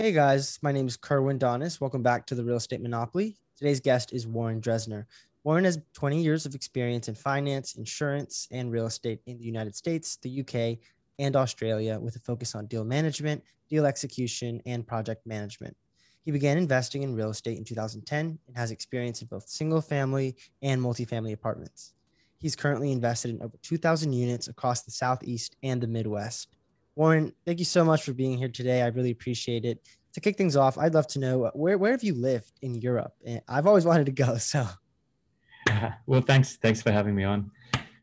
Hey guys, my name is Kerwin Donis. Welcome back to the Real Estate Monopoly. Today's guest is Warren Dresner. Warren has 20 years of experience in finance, insurance, and real estate in the United States, the UK, and Australia with a focus on deal management, deal execution, and project management. He began investing in real estate in 2010 and has experience in both single family and multifamily apartments. He's currently invested in over 2,000 units across the Southeast and the Midwest. Warren, thank you so much for being here today. I really appreciate it. To kick things off, I'd love to know uh, where where have you lived in Europe? I've always wanted to go. So, well, thanks thanks for having me on.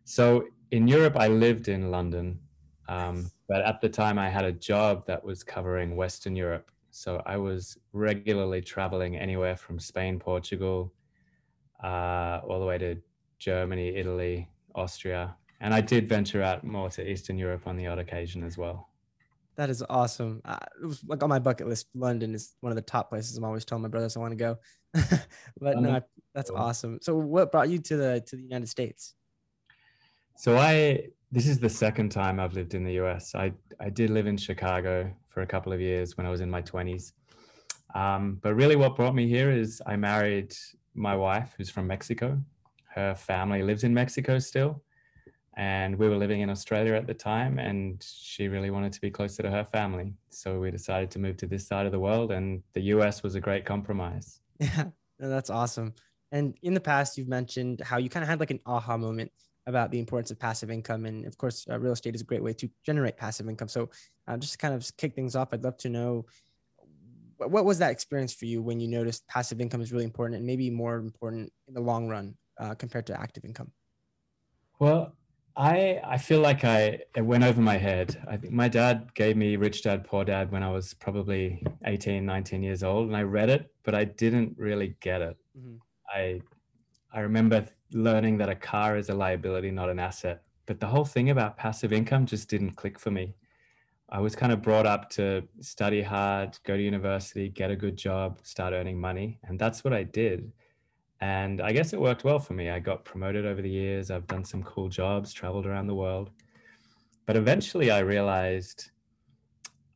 So in Europe, I lived in London, um, but at the time I had a job that was covering Western Europe. So I was regularly traveling anywhere from Spain, Portugal, uh, all the way to Germany, Italy, Austria, and I did venture out more to Eastern Europe on the odd occasion as well. That is awesome. Uh, it was like on my bucket list. London is one of the top places. I'm always telling my brothers I want to go. but no, that's awesome. So, what brought you to the to the United States? So I this is the second time I've lived in the US. I I did live in Chicago for a couple of years when I was in my 20s. Um, but really, what brought me here is I married my wife, who's from Mexico. Her family lives in Mexico still and we were living in Australia at the time and she really wanted to be closer to her family. So we decided to move to this side of the world and the US was a great compromise. Yeah that's awesome. And in the past you've mentioned how you kind of had like an aha moment about the importance of passive income. And of course uh, real estate is a great way to generate passive income. So uh, just to kind of kick things off i'd love to know what was that experience for you when you noticed passive income is really important and maybe more important in the long run uh, compared to active income? Well I I feel like I it went over my head. I think my dad gave me Rich Dad Poor Dad when I was probably 18, 19 years old and I read it, but I didn't really get it. Mm-hmm. I I remember learning that a car is a liability, not an asset. But the whole thing about passive income just didn't click for me. I was kind of brought up to study hard, go to university, get a good job, start earning money, and that's what I did. And I guess it worked well for me. I got promoted over the years. I've done some cool jobs, traveled around the world. But eventually I realized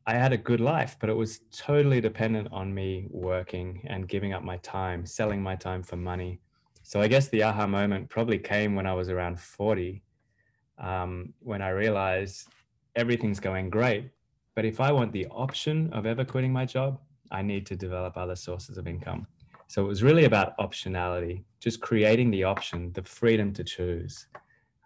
I had a good life, but it was totally dependent on me working and giving up my time, selling my time for money. So I guess the aha moment probably came when I was around 40, um, when I realized everything's going great. But if I want the option of ever quitting my job, I need to develop other sources of income. So it was really about optionality, just creating the option, the freedom to choose.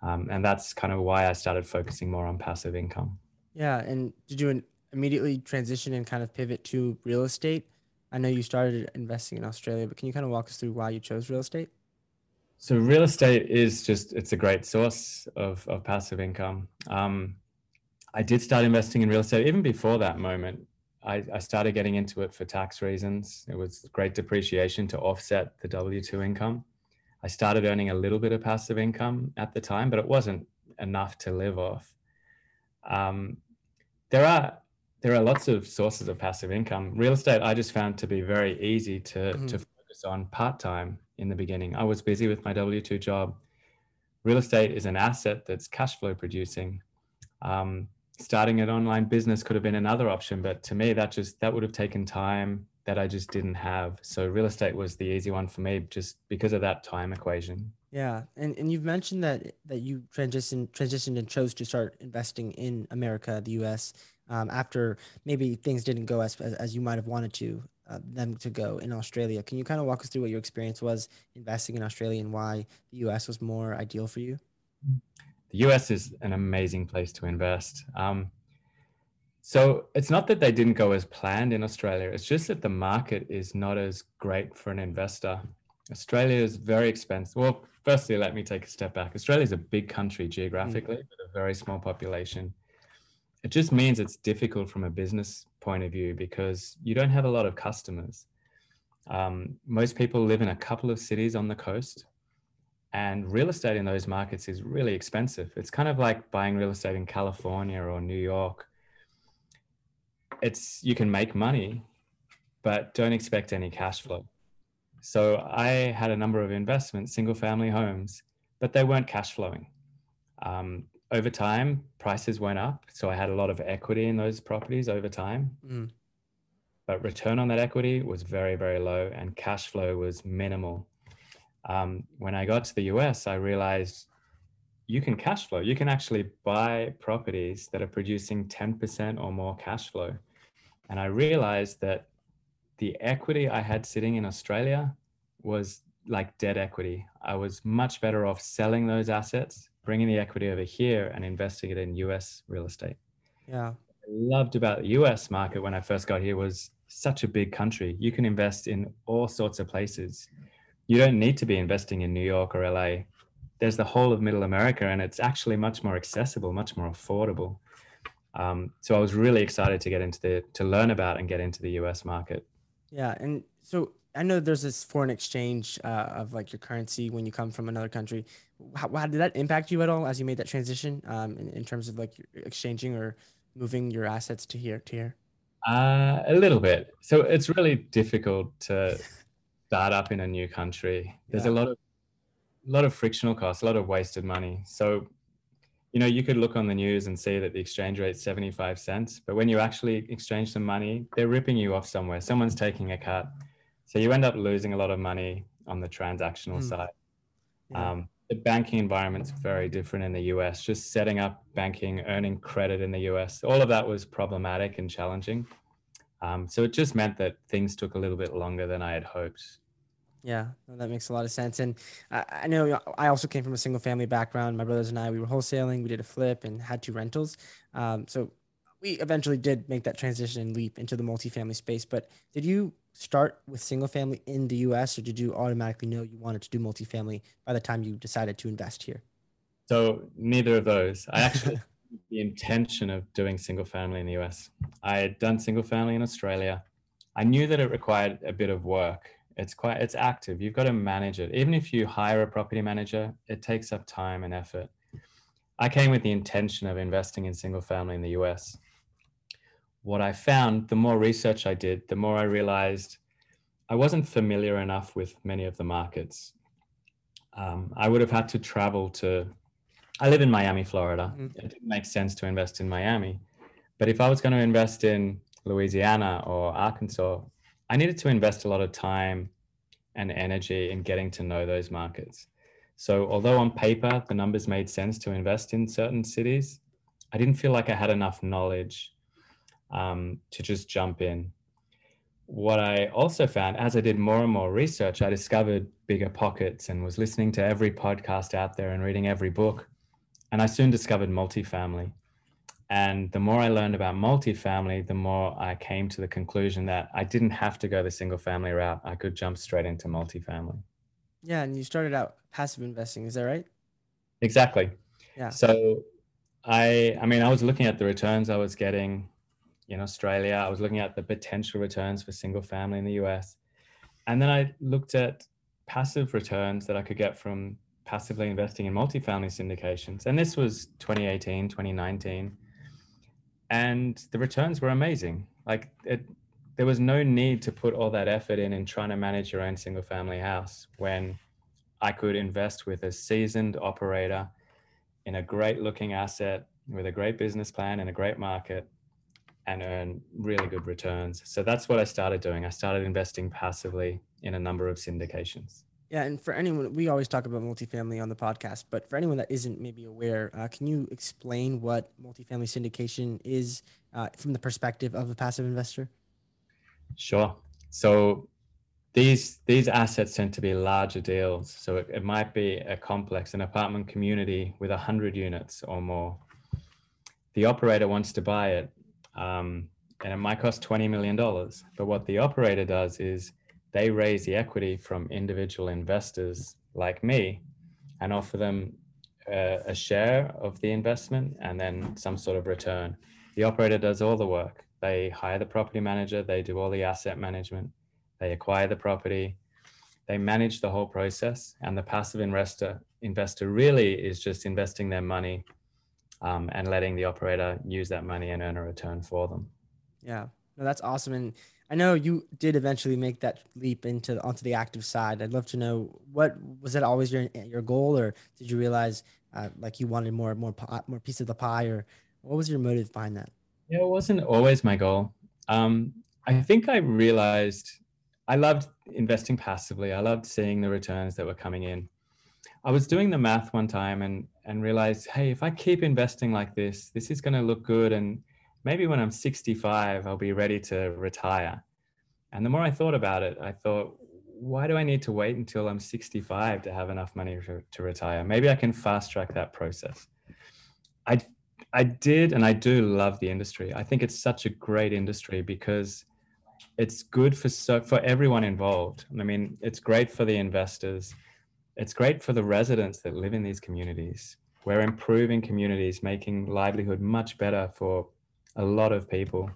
Um, and that's kind of why I started focusing more on passive income. Yeah. And did you immediately transition and kind of pivot to real estate? I know you started investing in Australia, but can you kind of walk us through why you chose real estate? So real estate is just, it's a great source of, of passive income. Um, I did start investing in real estate even before that moment. I, I, started getting into it for tax reasons. It was great depreciation to offset the W 2 income. I started earning a little bit of passive income at the time, but it wasn't enough to live off. Um, there are there are lots of sources of passive income. Real estate, I just found to be very easy to, mm-hmm. to focus on part time in the beginning. I was busy with my W 2 job. Real estate is an asset that's cash flow producing. Um, starting an online business could have been another option but to me that just that would have taken time that i just didn't have. So real estate was the easy one for me just because of that time equation. Yeah and and you've mentioned that that you transitioned transitioned and chose to start investing in america the us um, after maybe things didn't go as, as, you might have wanted to uh, them to go in australia. Can you kind of walk us through what your experience was investing in australia and why the us was more ideal for you the US is an amazing place to invest. Um, so it's not that they didn't go as planned in Australia, it's just that the market is not as great for an investor. Australia is very expensive. Well, firstly, let me take a step back. Australia is a big country geographically mm. with a very small population. It just means it's difficult from a business point of view because you don't have a lot of customers. Um, most people live in a couple of cities on the coast and real estate in those markets is really expensive. It's kind of like buying real estate in California or New York. It's you can make money, but don't expect any cash flow. So I had a number of investments, single family homes, but they weren't cash flowing. Um, over time, prices went up. So I had a lot of equity in those properties over time. Mm. but return on that equity was very, very low and cash flow was minimal. Um, when I got to the US, I realized you can cash flow. You can actually buy properties that are producing 10% or more cash flow. And I realized that the equity I had sitting in Australia was like dead equity. I was much better off selling those assets, bringing the equity over here and investing it in US real estate. Yeah. I loved about the US market when I first got here was such a big country. You can invest in all sorts of places. You don't need to be investing in New York or LA. There's the whole of middle America and it's actually much more accessible, much more affordable. Um, so I was really excited to get into the to learn about and get into the US market. Yeah, and so I know there's this foreign exchange uh, of like your currency when you come from another country. How, how did that impact you at all as you made that transition um, in, in terms of like exchanging or moving your assets to here to here? Uh, a little bit. So it's really difficult to start up in a new country. There's yeah. a lot of a lot of frictional costs, a lot of wasted money. So you know, you could look on the news and see that the exchange rate's 75 cents, but when you actually exchange some money, they're ripping you off somewhere. Someone's taking a cut. So you end up losing a lot of money on the transactional mm. side. Yeah. Um, the banking environment's very different in the US. Just setting up banking, earning credit in the US, all of that was problematic and challenging. Um, so it just meant that things took a little bit longer than I had hoped. Yeah, that makes a lot of sense. And I, I know I also came from a single family background. My brothers and I, we were wholesaling, we did a flip and had two rentals. Um, so we eventually did make that transition and leap into the multifamily space. But did you start with single family in the US or did you automatically know you wanted to do multifamily by the time you decided to invest here? So neither of those. I actually the intention of doing single family in the US. I had done single family in Australia. I knew that it required a bit of work it's quite it's active. You've got to manage it. Even if you hire a property manager it takes up time and effort. I came with the intention of investing in single family in the us what i found the more research i did the more i realized i wasn't familiar enough with many of the markets. Um, i would have had to travel to i live in miami florida. Mm-hmm. it didn't make sense to invest in miami. But if i was going to invest in louisiana or arkansas I needed to invest a lot of time and energy in getting to know those markets. So, although on paper the numbers made sense to invest in certain cities, I didn't feel like I had enough knowledge um, to just jump in. What I also found as I did more and more research, I discovered BiggerPockets and was listening to every podcast out there and reading every book. And I soon discovered multifamily. And the more I learned about multifamily, the more I came to the conclusion that I didn't have to go the single family route. I could jump straight into multifamily. Yeah. And you started out passive investing. Is that right? Exactly. Yeah. So I, I mean, I was looking at the returns I was getting in Australia. I was looking at the potential returns for single family in the US. And then I looked at passive returns that I could get from passively investing in multifamily syndications. And this was 2018, 2019 and the returns were amazing. Like it, there was no need to put all that effort in in trying to manage your own single family house when I could invest with a seasoned operator in a great looking asset with a great business plan and a great market and earn really good returns. So that's what I started doing. I started investing passively in a number of syndications. Yeah, and for anyone, we always talk about multifamily on the podcast, but for anyone that isn't maybe aware, uh, can you explain what multifamily syndication is uh, from the perspective of a passive investor? Sure. So these these assets tend to be larger deals. So it, it might be a complex, an apartment community with hundred units or more. The operator wants to buy it, um, and it might cost twenty million dollars. But what the operator does is they raise the equity from individual investors like me and offer them uh, a share of the investment and then some sort of return. The operator does all the work. They hire the property manager, they do all the asset management, they acquire the property, they manage the whole process, and the passive investor investor really is just investing their money um, and letting the operator use that money and earn a return for them. Yeah, no, that's awesome. And I know you did eventually make that leap into onto the active side. I'd love to know what was that always your your goal, or did you realize uh, like you wanted more more more piece of the pie, or what was your motive behind that? Yeah, it wasn't always my goal. Um, I think I realized I loved investing passively. I loved seeing the returns that were coming in. I was doing the math one time and and realized, hey, if I keep investing like this, this is going to look good and maybe when I'm 65, I'll be ready to retire. And the more I thought about it, I thought, why do I need to wait until I'm 65 to have enough money to, to retire? Maybe I can fast track that process. I I did and I do love the industry. I think it's such a great industry because it's good for so for everyone involved. I mean, it's great for the investors. It's great for the residents that live in these communities. We're improving communities, making livelihood much better for a lot of people.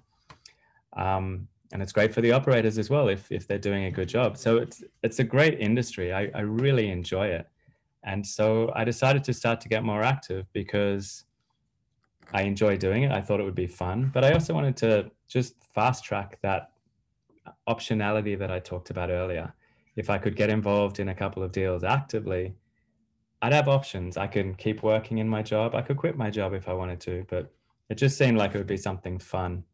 Um, and it's great for the operators as well if, if they're doing a good job. So it's it's a great industry. I, I really enjoy it. And so I decided to start to get more active because I enjoy doing it. I thought it would be fun, but I also wanted to just fast track that optionality that I talked about earlier. If I could get involved in a couple of deals actively, I'd have options. I can keep working in my job. I could quit my job if I wanted to, but it just seemed like it would be something fun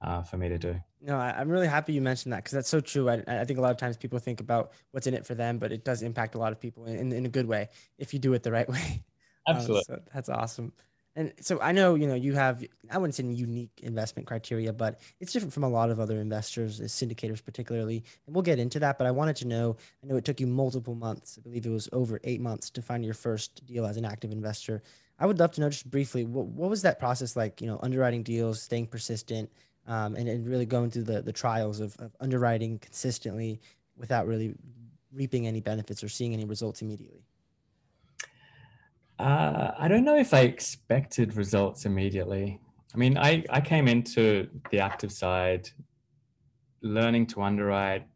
uh, for me to do. No, I, am really happy you mentioned that because that's so true. I, I, think a lot of times people think about what's in it for them, but it does impact a lot of people in, in a good way if you do it the right way. Absolutely. Um, so that's awesome. And so I know, you know, you have, I wouldn't say unique investment criteria, but it's different from a lot of other investors, syndicators particularly. And we'll get into that. But I wanted to know, I know it took you multiple months. I believe it was over eight months to find your first deal as an active investor. I would love to know just briefly, what, what was that process like, you know, underwriting deals, staying persistent, um, and, and really going through the, the trials of, of underwriting consistently without really reaping any benefits or seeing any results immediately? Uh, I don't know if I expected results immediately. I mean, I, I came into the active side learning to underwrite,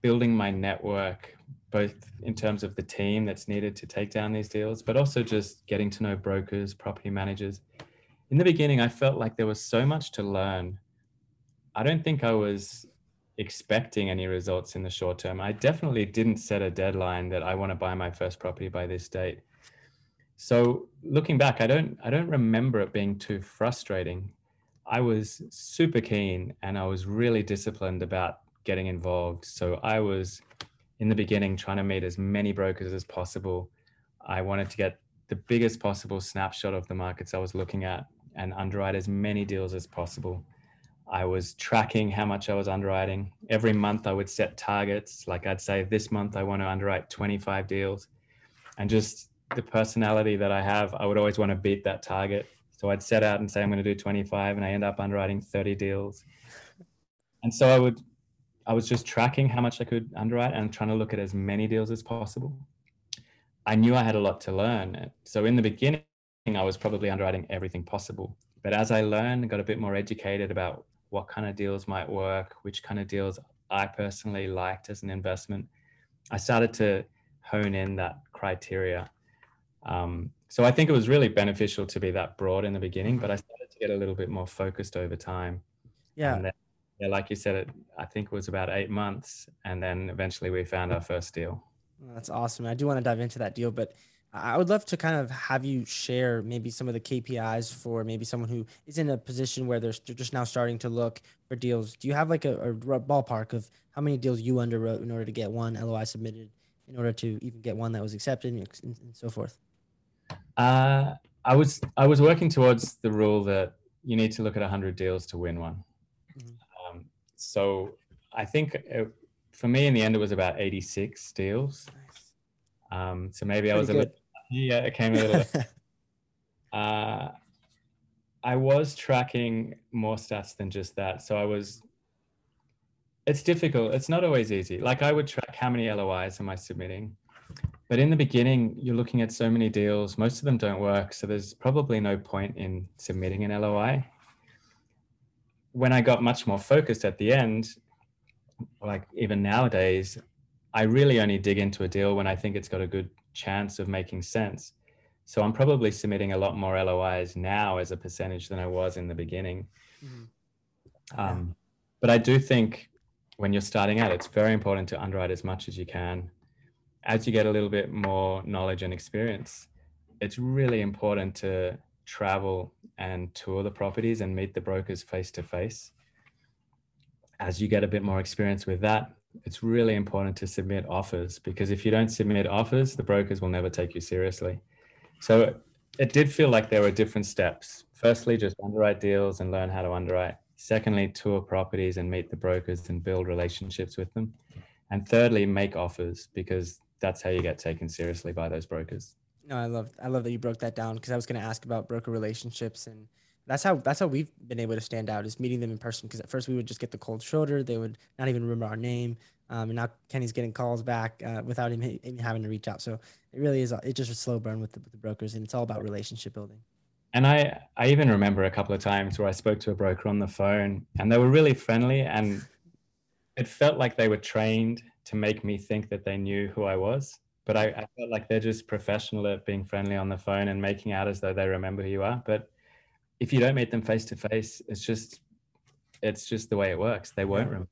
building my network, both in terms of the team that's needed to take down these deals, but also just getting to know brokers, property managers. In the beginning, I felt like there was so much to learn. I don't think I was expecting any results in the short term. I definitely didn't set a deadline that I want to buy my first property by this date. So looking back, I don't I don't remember it being too frustrating. I was super keen and I was really disciplined about getting involved. So I was in the beginning trying to meet as many brokers as possible. I wanted to get the biggest possible snapshot of the markets I was looking at and underwrite as many deals as possible. I was tracking how much I was underwriting. Every month I would set targets. Like I'd say, this month I want to underwrite 25 deals and just the personality that I have, I would always want to beat that target. So I'd set out and say I'm going to do 25, and I end up underwriting 30 deals. And so I would, I was just tracking how much I could underwrite and trying to look at as many deals as possible. I knew I had a lot to learn. So in the beginning, I was probably underwriting everything possible. But as I learned and got a bit more educated about what kind of deals might work, which kind of deals I personally liked as an investment, I started to hone in that criteria um, so I think it was really beneficial to be that broad in the beginning, but I started to get a little bit more focused over time. Yeah. Then, yeah, like you said, it, I think it was about eight months, and then eventually we found our first deal. that's awesome. I do want to dive into that deal, but I would love to kind of have you share maybe some of the KPIs for maybe someone who is in a position where they're just now starting to look for deals. Do you have like a, a ballpark of how many deals you underwrote in order to get one LOI submitted, in order to even get one that was accepted, and, and so forth? Uh, I was I was working towards the rule that you need to look at 100 deals to win one. Mm-hmm. So I think it, for me in the end it was about 86 deals. Nice. Um, so maybe Pretty I was good. a little yeah it came a little. uh, I was tracking more stats than just that. So I was. It's difficult. It's not always easy. Like I would track how many LOIs am I submitting but in the beginning, you're looking at so many deals, most of them don't work. So there's probably no point in submitting an LOI. When I got much more focused at the end, like even nowadays, I really only dig into a deal when I think it's got a good chance of making sense. So I'm probably submitting a lot more LOIs now as a percentage than I was in the beginning. Mm-hmm. Um, but I do think when you're starting out, it's very important to underwrite as much as you can as you get a little bit more knowledge and experience, it's really important to travel and tour the properties and meet the brokers face to face. as you get a bit more experience with that, it's really important to submit offers because if you don't submit offers, the brokers will never take you seriously. So it did feel like there were different steps. Firstly, just underwrite deals and learn how to underwrite. Secondly, tour properties and meet the brokers and build relationships with them. And thirdly, make offers because that's how you get taken seriously by those brokers. No, I love I love that you broke that down because I was going to ask about broker relationships and that's how that's how we've been able to stand out is meeting them in person because at first we would just get the cold shoulder they would not even remember our name um, and now kenny's getting calls back uh, without him, him, having to reach out so it really is it's just a slow burn with the, with the brokers and it's all about relationship building and I, I even remember a couple of times where I spoke to a broker on the phone and they were really friendly and it felt like they were trained to make me think that they knew who I was. But I, I felt like they're just professional at being friendly on the phone and making out as though they remember who you are. But if you don't meet them face to face, it's just it's just the way it works. They won't remember.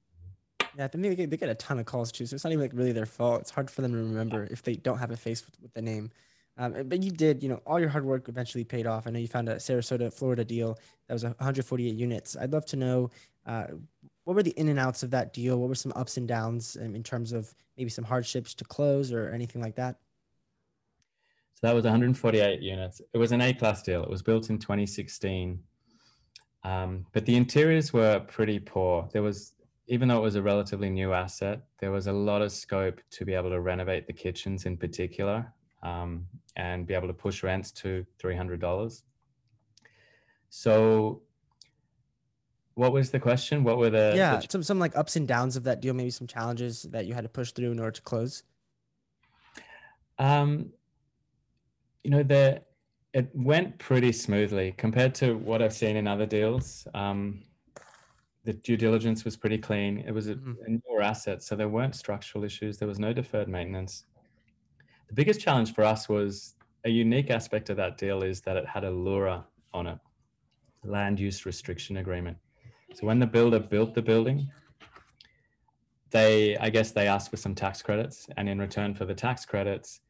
Yeah, then they get, they get a ton of calls too, so it's not even like really their fault. It's hard for them to remember if they don't have a face with, with the name. Um, but you did, you know, all your hard work eventually paid off. I know you found a Sarasota, Florida deal that was 148 units. I'd love to know uh, what were the in and outs of that deal? What were some ups and downs um, in terms of maybe some hardships to close or anything like that? So that was 148 units. It was an A class deal. It was built in 2016. Um, but the interiors were pretty poor. There was, even though it was a relatively new asset, there was a lot of scope to be able to renovate the kitchens in particular um, and be able to push rents to $300. So, what was the question? What were the yeah the... some some like ups and downs of that deal? Maybe some challenges that you had to push through in order to close. Um, you know, the it went pretty smoothly compared to what I've seen in other deals. Um, the due diligence was pretty clean. It was a, mm-hmm. a newer asset, so there weren't structural issues. There was no deferred maintenance. The biggest challenge for us was a unique aspect of that deal is that it had a LURA on it, land use restriction agreement. So when the builder built the building, they, I guess, they asked for some tax credits, and in return for the tax credits,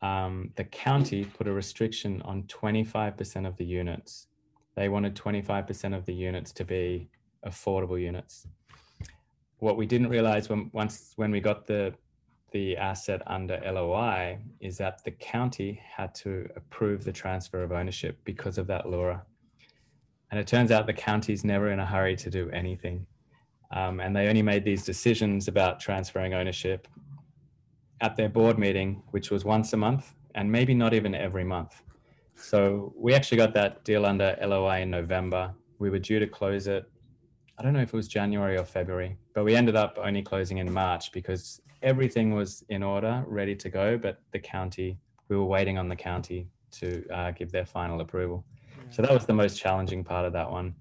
um, the county put a restriction on 25% of the units. They wanted 25% of the units to be affordable units. What we didn't realize when once when we got the the asset under LOI is that the county had to approve the transfer of ownership because of that LURA. And it turns out the county's never in a hurry to do anything. Um, and they only made these decisions about transferring ownership at their board meeting, which was once a month and maybe not even every month. So we actually got that deal under LOI in November. We were due to close it. I don't know if it was January or February, but we ended up only closing in March because everything was in order, ready to go. But the county, we were waiting on the county to uh, give their final approval. So that was the most challenging part of that one.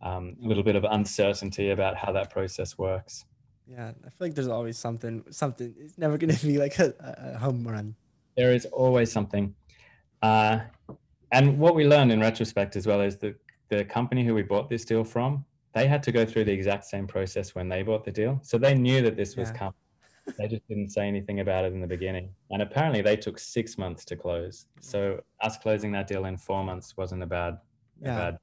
Um, a little bit of uncertainty about how that process works. Yeah, I feel like there's always something. Something. It's never going to be like a, a, home run. There is always something. Uh, and what we learned in retrospect as well is that the company who we bought this deal from, they had to go through the exact same process when they bought the deal. So they knew that this was coming. They just didn't say anything about it in the beginning. And apparently they took six months to close. So us closing that deal in four months wasn't a bad, yeah. A bad.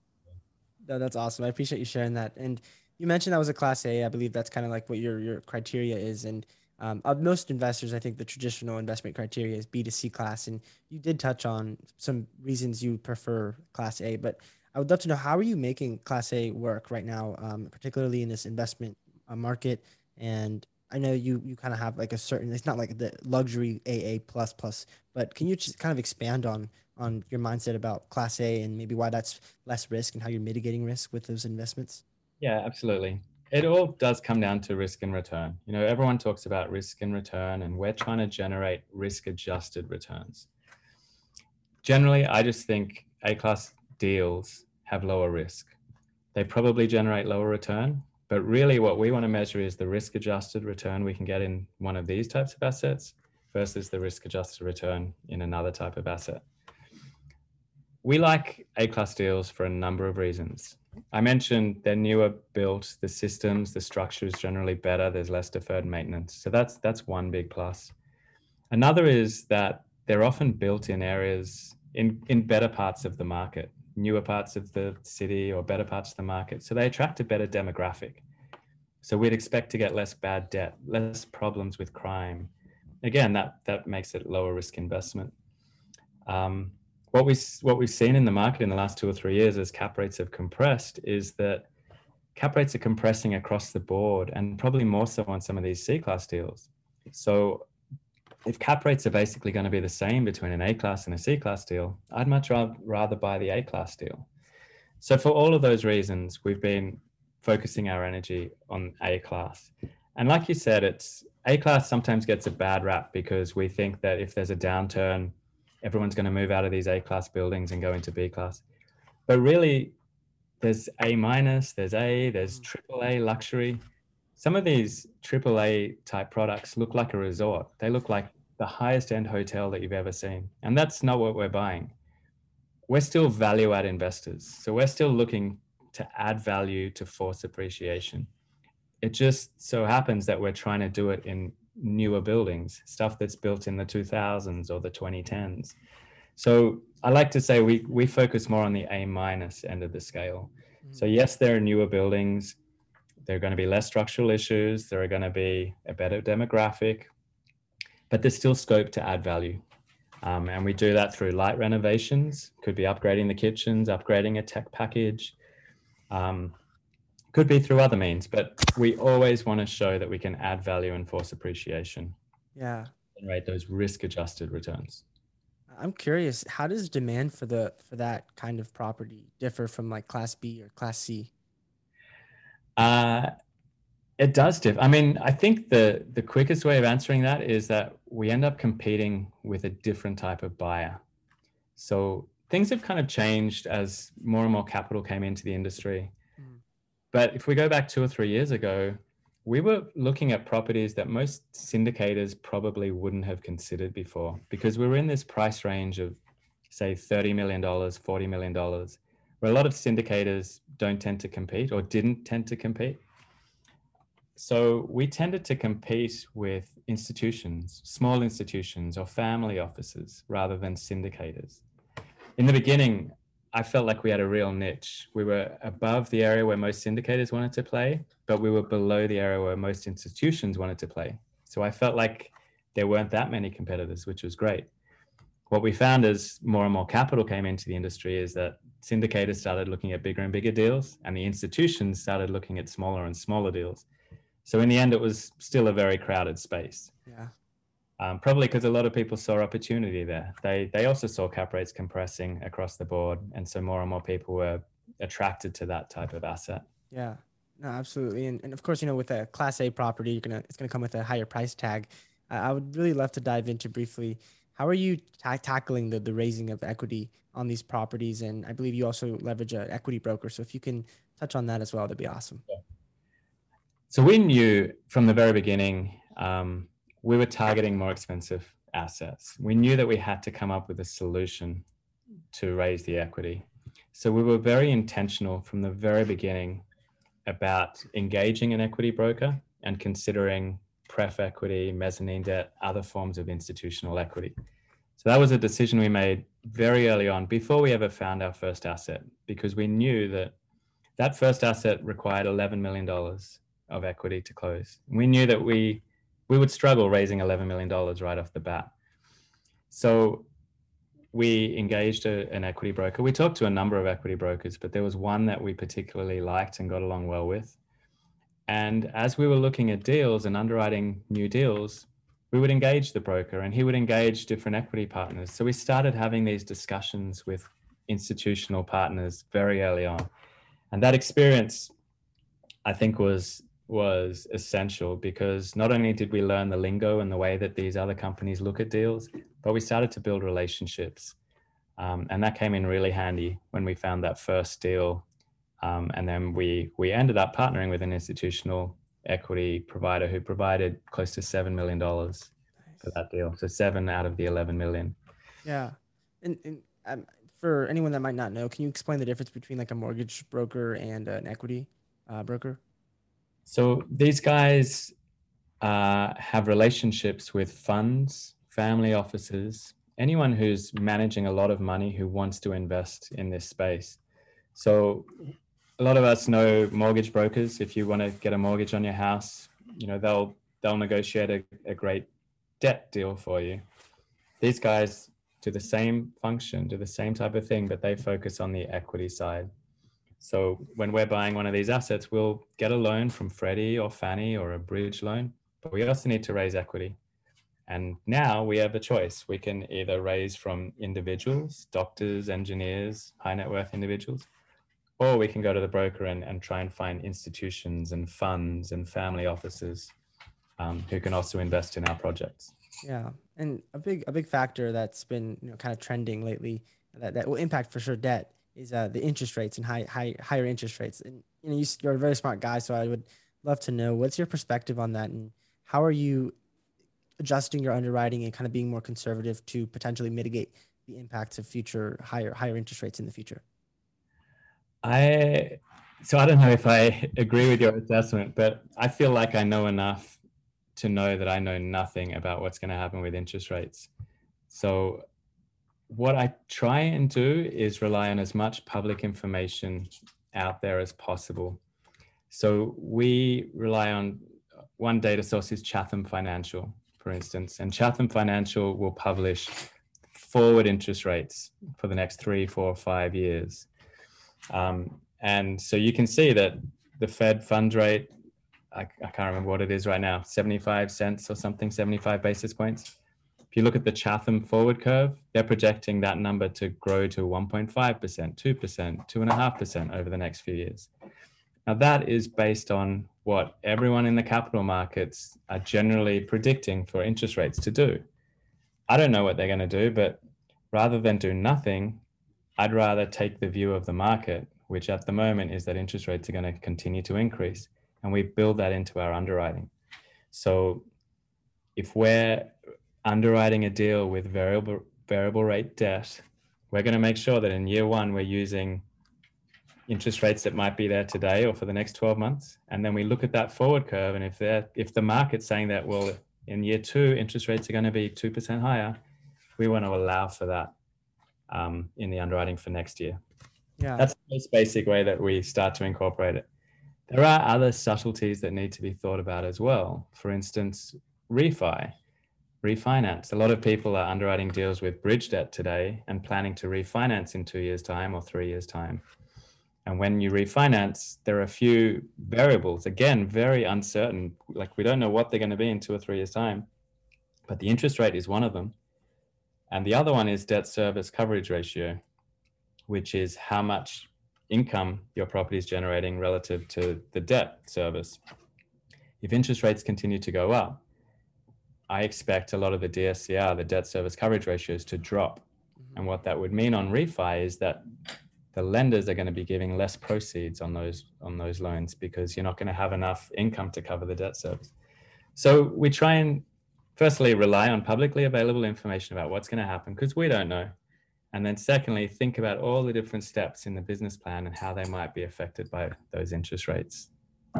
No, that's awesome. I appreciate you sharing that. And you mentioned that was a class A. I believe that's kind of like what your your criteria is. And um, of most investors, I think the traditional investment criteria is B to C class. And you did touch on some reasons you prefer class A, but I would love to know how are you making class A work right now, um, particularly in this investment uh, market. And I know you you kind of have like a certain. It's not like the luxury AA plus plus, but can you just kind of expand on on your mindset about class A and maybe why that's less risk and how you're mitigating risk with those investments? Yeah, absolutely. It all does come down to risk and return. You know, everyone talks about risk and return, and we're trying to generate risk adjusted returns. Generally, I just think A class deals have lower risk. They probably generate lower return, but really what we want to measure is the risk adjusted return we can get in one of these types of assets versus the risk adjusted return in another type of asset. We like A class deals for a number of reasons. I mentioned they're newer built, the systems, the structure is generally better, there's less deferred maintenance. So that's that's one big plus. Another is that they're often built in areas in, in better parts of the market, newer parts of the city or better parts of the market. So they attract a better demographic. So we'd expect to get less bad debt, less problems with crime. Again, that that makes it lower risk investment. Um, what we what we've seen in the market in the last two or three years as cap rates have compressed is that cap rates are compressing across the board and probably more so on some of these C class deals. So if cap rates are basically going to be the same between an A class and a C class deal, I'd much rather buy the A class deal. So for all of those reasons, we've been focusing our energy on A class. And like you said, it's A class sometimes gets a bad rap because we think that if there's a downturn, everyone's going to move out of these A class buildings and go into B class. But really, there's A minus, there's A, there's mm. triple A luxury. Some of these AAA type products look like a resort. They look like the highest end hotel that you've ever seen. And that's not what we're buying. We're still value add investors. So we're still looking to add value to force appreciation. It just so happens that we're trying to do it in newer buildings, stuff that's built in the 2000s or the 2010s. So I like to say we we focus more on the A minus end of the scale. So mm. yes, there are newer buildings. There are going to be less structural issues. There are going to be a better demographic, but there's still scope to add value. Um, and we do that through light renovations. Could be upgrading the kitchens, upgrading a tech package. Um, could be through other means, but we always want to show that we can add value and force appreciation. Yeah. Generate those risk adjusted returns. I'm curious, how does demand for the for that kind of property differ from like class B or class C? Uh it does differ. I mean, I think the the quickest way of answering that is that we end up competing with a different type of buyer. So things have kind of changed as more and more capital came into the industry. But if we go back two or three years ago, we were looking at properties that most syndicators probably wouldn't have considered before because we were in this price range of, say, $30 million, $40 million, where a lot of syndicators don't tend to compete or didn't tend to compete. So we tended to compete with institutions, small institutions or family offices rather than syndicators. In the beginning, I felt like we had a real niche. We were above the area where most syndicators wanted to play, but we were below the area where most institutions wanted to play. So I felt like there weren't that many competitors, which was great. What we found as more and more capital came into the industry is that syndicators started looking at bigger and bigger deals, and the institutions started looking at smaller and smaller deals. So in the end, it was still a very crowded space. Yeah um, probably because a lot of people saw opportunity there. They they also saw cap rates compressing across the board, and so more and more people were attracted to that type of asset. Yeah, no, absolutely, and, and of course, you know, with a Class A property, you're gonna it's gonna come with a higher price tag. I would really love to dive into briefly. How are you ta- tackling the the raising of equity on these properties? And I believe you also leverage an equity broker. So if you can touch on that as well, that'd be awesome. So we knew from the very beginning. Um, we were targeting more expensive assets. We knew that we had to come up with a solution to raise the equity. So we were very intentional from the very beginning about engaging an equity broker and considering pref equity, mezzanine debt, other forms of institutional equity. So that was a decision we made very early on before we ever found our first asset because we knew that that first asset required $11 million of equity to close. We knew that we we would struggle raising $11 million right off the bat. So we engaged a, an equity broker. We talked to a number of equity brokers, but there was one that we particularly liked and got along well with. And as we were looking at deals and underwriting new deals, we would engage the broker and he would engage different equity partners. So we started having these discussions with institutional partners very early on. And that experience, I think, was was essential because not only did we learn the lingo and the way that these other companies look at deals, but we started to build relationships. Um, and that came in really handy when we found that first deal. Um, and then we we ended up partnering with an institutional equity provider who provided close to seven million dollars nice. for that deal. So seven out of the eleven million. Yeah, and, and um, for anyone that might not know, can you explain the difference between like a mortgage broker and an equity uh, broker? So these guys uh, have relationships with funds, family offices, anyone who's managing a lot of money who wants to invest in this space. So a lot of us know mortgage brokers. If you want to get a mortgage on your house, you know they'll they'll negotiate a, a great debt deal for you. These guys do the same function, do the same type of thing, but they focus on the equity side. So when we're buying one of these assets, we'll get a loan from Freddie or Fannie or a bridge loan, but we also need to raise equity. And now we have a choice. We can either raise from individuals, doctors, engineers, high net worth individuals, or we can go to the broker and, and try and find institutions and funds and family offices um, who can also invest in our projects. Yeah, and a big a big factor that's been you know kind of trending lately that, that will impact for sure debt is uh, the interest rates and high, high higher interest rates. And you know you, you're a very smart guy, so I would love to know what's your perspective on that and how are you adjusting your underwriting and kind of being more conservative to potentially mitigate the impacts of future higher higher interest rates in the future. I so I don't know if I agree with your assessment, but I feel like I know enough to know that I know nothing about what's going to happen with interest rates. So, what I try and do is rely on as much public information out there as possible. So, we rely on one data source is Chatham Financial, for instance, and Chatham Financial will publish forward interest rates for the next three, four, five years. Um, and so you can see that the Fed funds rate I, I can't remember what it is right now, 75 cents or something, 75 basis points. If you look at the Chatham forward curve, they're projecting that number to grow to 1.5%, 2%, 2.5% over the next few years. Now, that is based on what everyone in the capital markets are generally predicting for interest rates to do. I don't know what they're going to do, but rather than do nothing, I'd rather take the view of the market, which at the moment is that interest rates are going to continue to increase and we build that into our underwriting. So if we're underwriting a deal with variable variable rate debt, we're going to make sure that in year one we're using interest rates that might be there today or for the next 12 months. And then we look at that forward curve. And if they're if the market's saying that well in year two interest rates are going to be two percent higher, we want to allow for that um, in the underwriting for next year. Yeah. That's the most basic way that we start to incorporate it. There are other subtleties that need to be thought about as well. For instance, refi, refinance. A lot of people are underwriting deals with bridge debt today and planning to refinance in two years' time or three years' time. And when you refinance, there are a few variables, again, very uncertain. Like we don't know what they're going to be in two or three years' time, but the interest rate is one of them. And the other one is debt service coverage ratio, which is how much income your property is generating relative to the debt service. If interest rates continue to go up, I expect a lot of the DSCR, the debt service coverage ratios, to drop. Mm-hmm. And what that would mean on refi is that the lenders are going to be giving less proceeds on those on those loans because you're not going to have enough income to cover the debt service. So we try and firstly rely on publicly available information about what's going to happen because we don't know. And then secondly, think about all the different steps in the business plan and how they might be affected by those interest rates.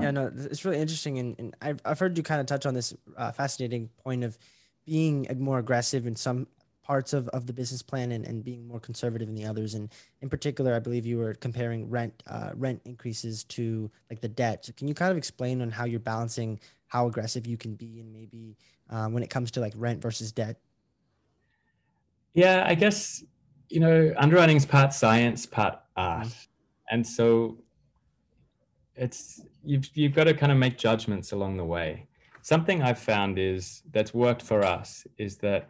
Yeah, no, it's really interesting. And, and I've, I've heard you kind of touch on this uh, fascinating point of being more aggressive in some parts of, of the business plan and, and being more conservative in the others. And in particular, I believe you were comparing rent uh, rent increases to like the debt. So can you kind of explain on how you're balancing how aggressive you can be and maybe uh, when it comes to like rent versus debt? Yeah, I guess you know, underwriting is part science, part art. Mm. And so it's you've you've got to kind of make judgments along the way. Something I've found is that's worked for us is that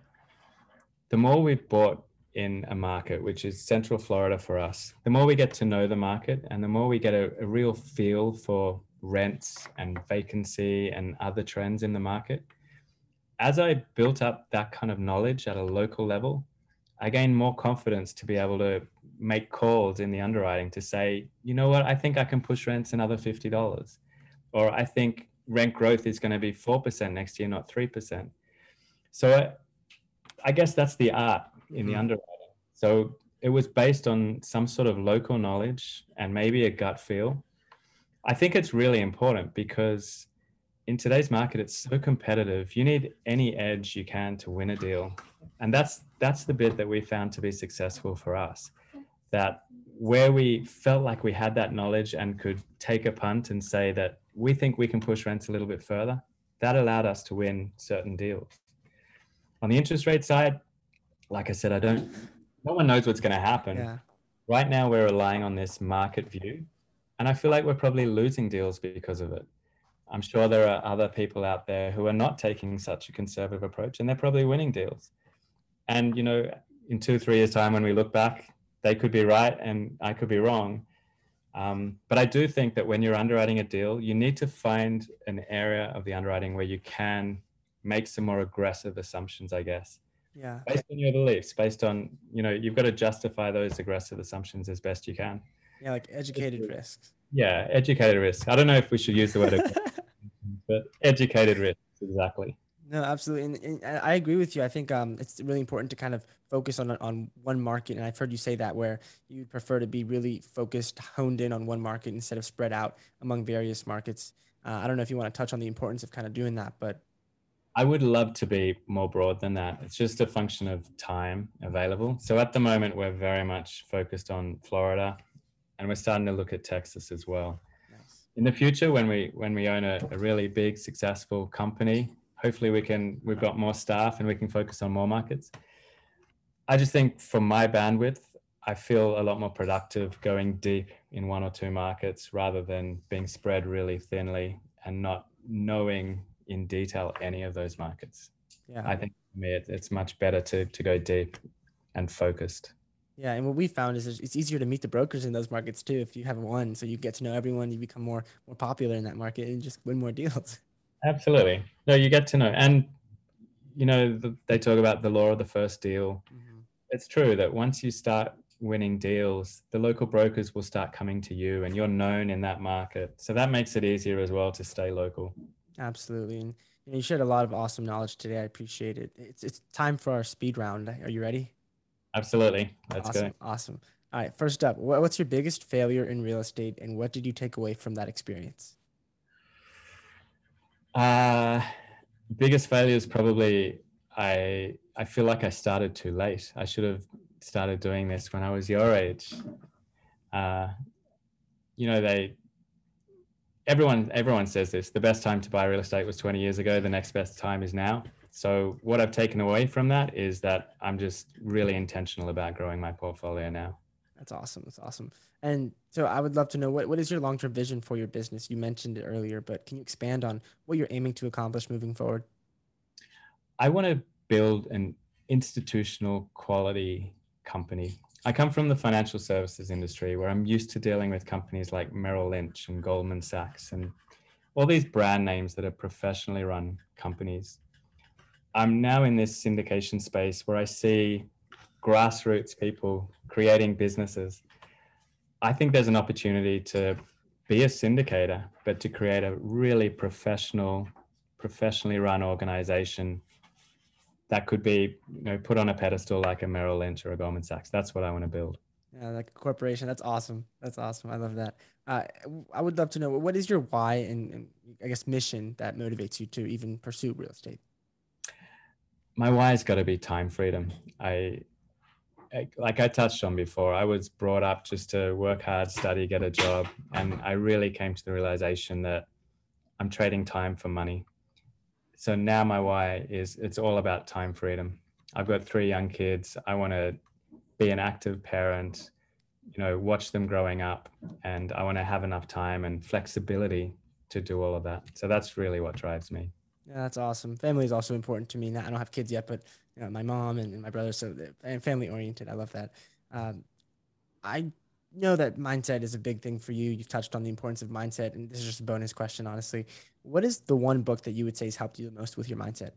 the more we've bought in a market, which is Central Florida for us, the more we get to know the market and the more we get a, a real feel for rents and vacancy and other trends in the market. As I built up that kind of knowledge at a local level, I gained more confidence to be able to make calls in the underwriting to say, you know what, I think I can push rents another fifty dollars, or I think rent growth is going to be four percent next year, not three percent. So I, I, guess that's the art in the mm-hmm. underwriting. So it was based on some sort of local knowledge and maybe a gut feel. I think it's really important because in today's market, it's so competitive. You need any edge you can to win a deal, and that's that's the bit that we found to be successful for us. That where we felt like we had that knowledge and could take a punt and say that we think we can push rents a little bit further, that allowed us to win certain deals. On the interest rate side, like I said, I don't, no one knows what's going to happen. Yeah. Right now, we're relying on this market view. And I feel like we're probably losing deals because of it. I'm sure there are other people out there who are not taking such a conservative approach and they're probably winning deals. And, you know, in two, three years' time, when we look back, they could be right and I could be wrong. Um, but I do think that when you're underwriting a deal, you need to find an area of the underwriting where you can make some more aggressive assumptions, I guess. Yeah. Based on your beliefs, based on, you know, you've got to justify those aggressive assumptions as best you can. Yeah, like educated risks. Yeah, educated risk. I don't know if we should use the word, but educated risks, exactly. No, absolutely, and, and, I agree with you. I think um, it's really important to kind of focus on on one market, and I've heard you say that where you prefer to be really focused, honed in on one market instead of spread out among various markets. Uh, I don't know if you want to touch on the importance of kind of doing that, but I would love to be more broad than that. It's just a function of time available. So at the moment, we're very much focused on Florida, and we're starting to look at Texas as well. Nice. In the future, when we when we own a, a really big, successful company hopefully we can we've got more staff and we can focus on more markets i just think for my bandwidth i feel a lot more productive going deep in one or two markets rather than being spread really thinly and not knowing in detail any of those markets yeah i think for me it's much better to to go deep and focused yeah, and what we found is it's easier to meet the brokers in those markets too if you have one. So you get to know everyone, you become more more popular in that market, and just win more deals. Absolutely. No, you get to know. And, you know, the, they talk about the law of the first deal. Mm-hmm. It's true that once you start winning deals, the local brokers will start coming to you and you're known in that market. So that makes it easier as well to stay local. Absolutely. And you, know, you shared a lot of awesome knowledge today. I appreciate it. It's, it's time for our speed round. Are you ready? Absolutely. Let's awesome. go. Awesome. All right. First up, what's your biggest failure in real estate and what did you take away from that experience? Uh, biggest failure is probably I I feel like I started too late. I should have started doing this when I was your age. Uh, you know, they everyone everyone says this. The best time to buy real estate was 20 years ago. The next best time is now. So what I've taken away from that is that I'm just really intentional about growing my portfolio now. That's awesome. That's awesome. And so I would love to know what, what is your long term vision for your business? You mentioned it earlier, but can you expand on what you're aiming to accomplish moving forward? I want to build an institutional quality company. I come from the financial services industry where I'm used to dealing with companies like Merrill Lynch and Goldman Sachs and all these brand names that are professionally run companies. I'm now in this syndication space where I see grassroots people creating businesses. I think there's an opportunity to be a syndicator, but to create a really professional, professionally run organization that could be, you know, put on a pedestal like a Merrill Lynch or a Goldman Sachs. That's what I want to build. Yeah, like a corporation. That's awesome. That's awesome. I love that. Uh, I would love to know what is your why and, and I guess mission that motivates you to even pursue real estate. My why has got to be time freedom. I like I touched on before, I was brought up just to work hard, study, get a job. And I really came to the realization that I'm trading time for money. So now my why is it's all about time freedom. I've got three young kids. I want to be an active parent, you know, watch them growing up. And I want to have enough time and flexibility to do all of that. So that's really what drives me. Yeah, that's awesome. Family is also important to me. Now, I don't have kids yet, but you know, my mom and, and my brother, so and family oriented. I love that. Um, I know that mindset is a big thing for you. You've touched on the importance of mindset, and this is just a bonus question, honestly. What is the one book that you would say has helped you the most with your mindset?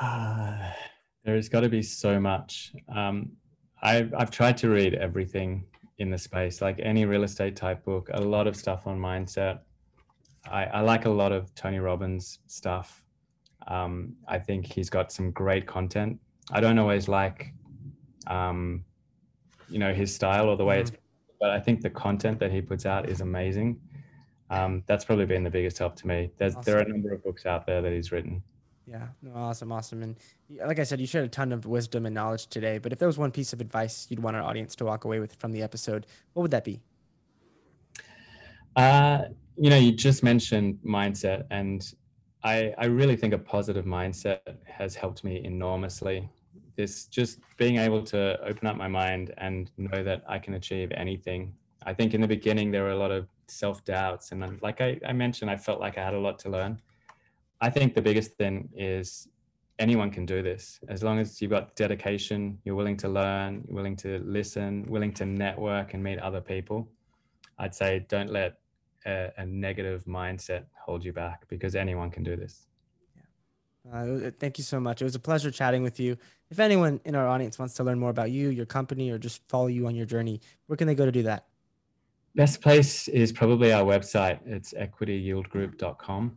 Uh, there's got to be so much. Um, I've, I've tried to read everything in the space, like any real estate type book, a lot of stuff on mindset. I, I like a lot of Tony Robbins stuff. Um, I think he's got some great content. I don't always like, um, you know, his style or the way mm-hmm. it's, but I think the content that he puts out is amazing. Um, that's probably been the biggest help to me. There's awesome. there are a number of books out there that he's written. Yeah, no, awesome, awesome. And like I said, you shared a ton of wisdom and knowledge today. But if there was one piece of advice you'd want our audience to walk away with from the episode, what would that be? Uh, you know, you just mentioned mindset, and I, I really think a positive mindset has helped me enormously. This just being able to open up my mind and know that I can achieve anything. I think in the beginning there were a lot of self doubts, and like I, I mentioned, I felt like I had a lot to learn. I think the biggest thing is anyone can do this as long as you've got dedication, you're willing to learn, willing to listen, willing to network and meet other people. I'd say don't let a, a negative mindset hold you back because anyone can do this. Uh, thank you so much. It was a pleasure chatting with you. If anyone in our audience wants to learn more about you, your company, or just follow you on your journey, where can they go to do that? Best place is probably our website. It's equityyieldgroup.com.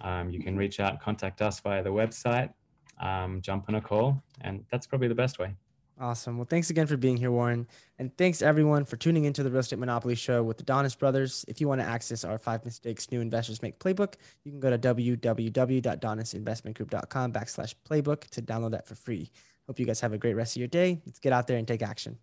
Um, you can reach out, contact us via the website, um, jump on a call, and that's probably the best way. Awesome. Well, thanks again for being here, Warren. And thanks everyone for tuning into the Real Estate Monopoly Show with the Donis Brothers. If you want to access our five mistakes new investors make playbook, you can go to www.donisinvestmentgroup.com backslash playbook to download that for free. Hope you guys have a great rest of your day. Let's get out there and take action.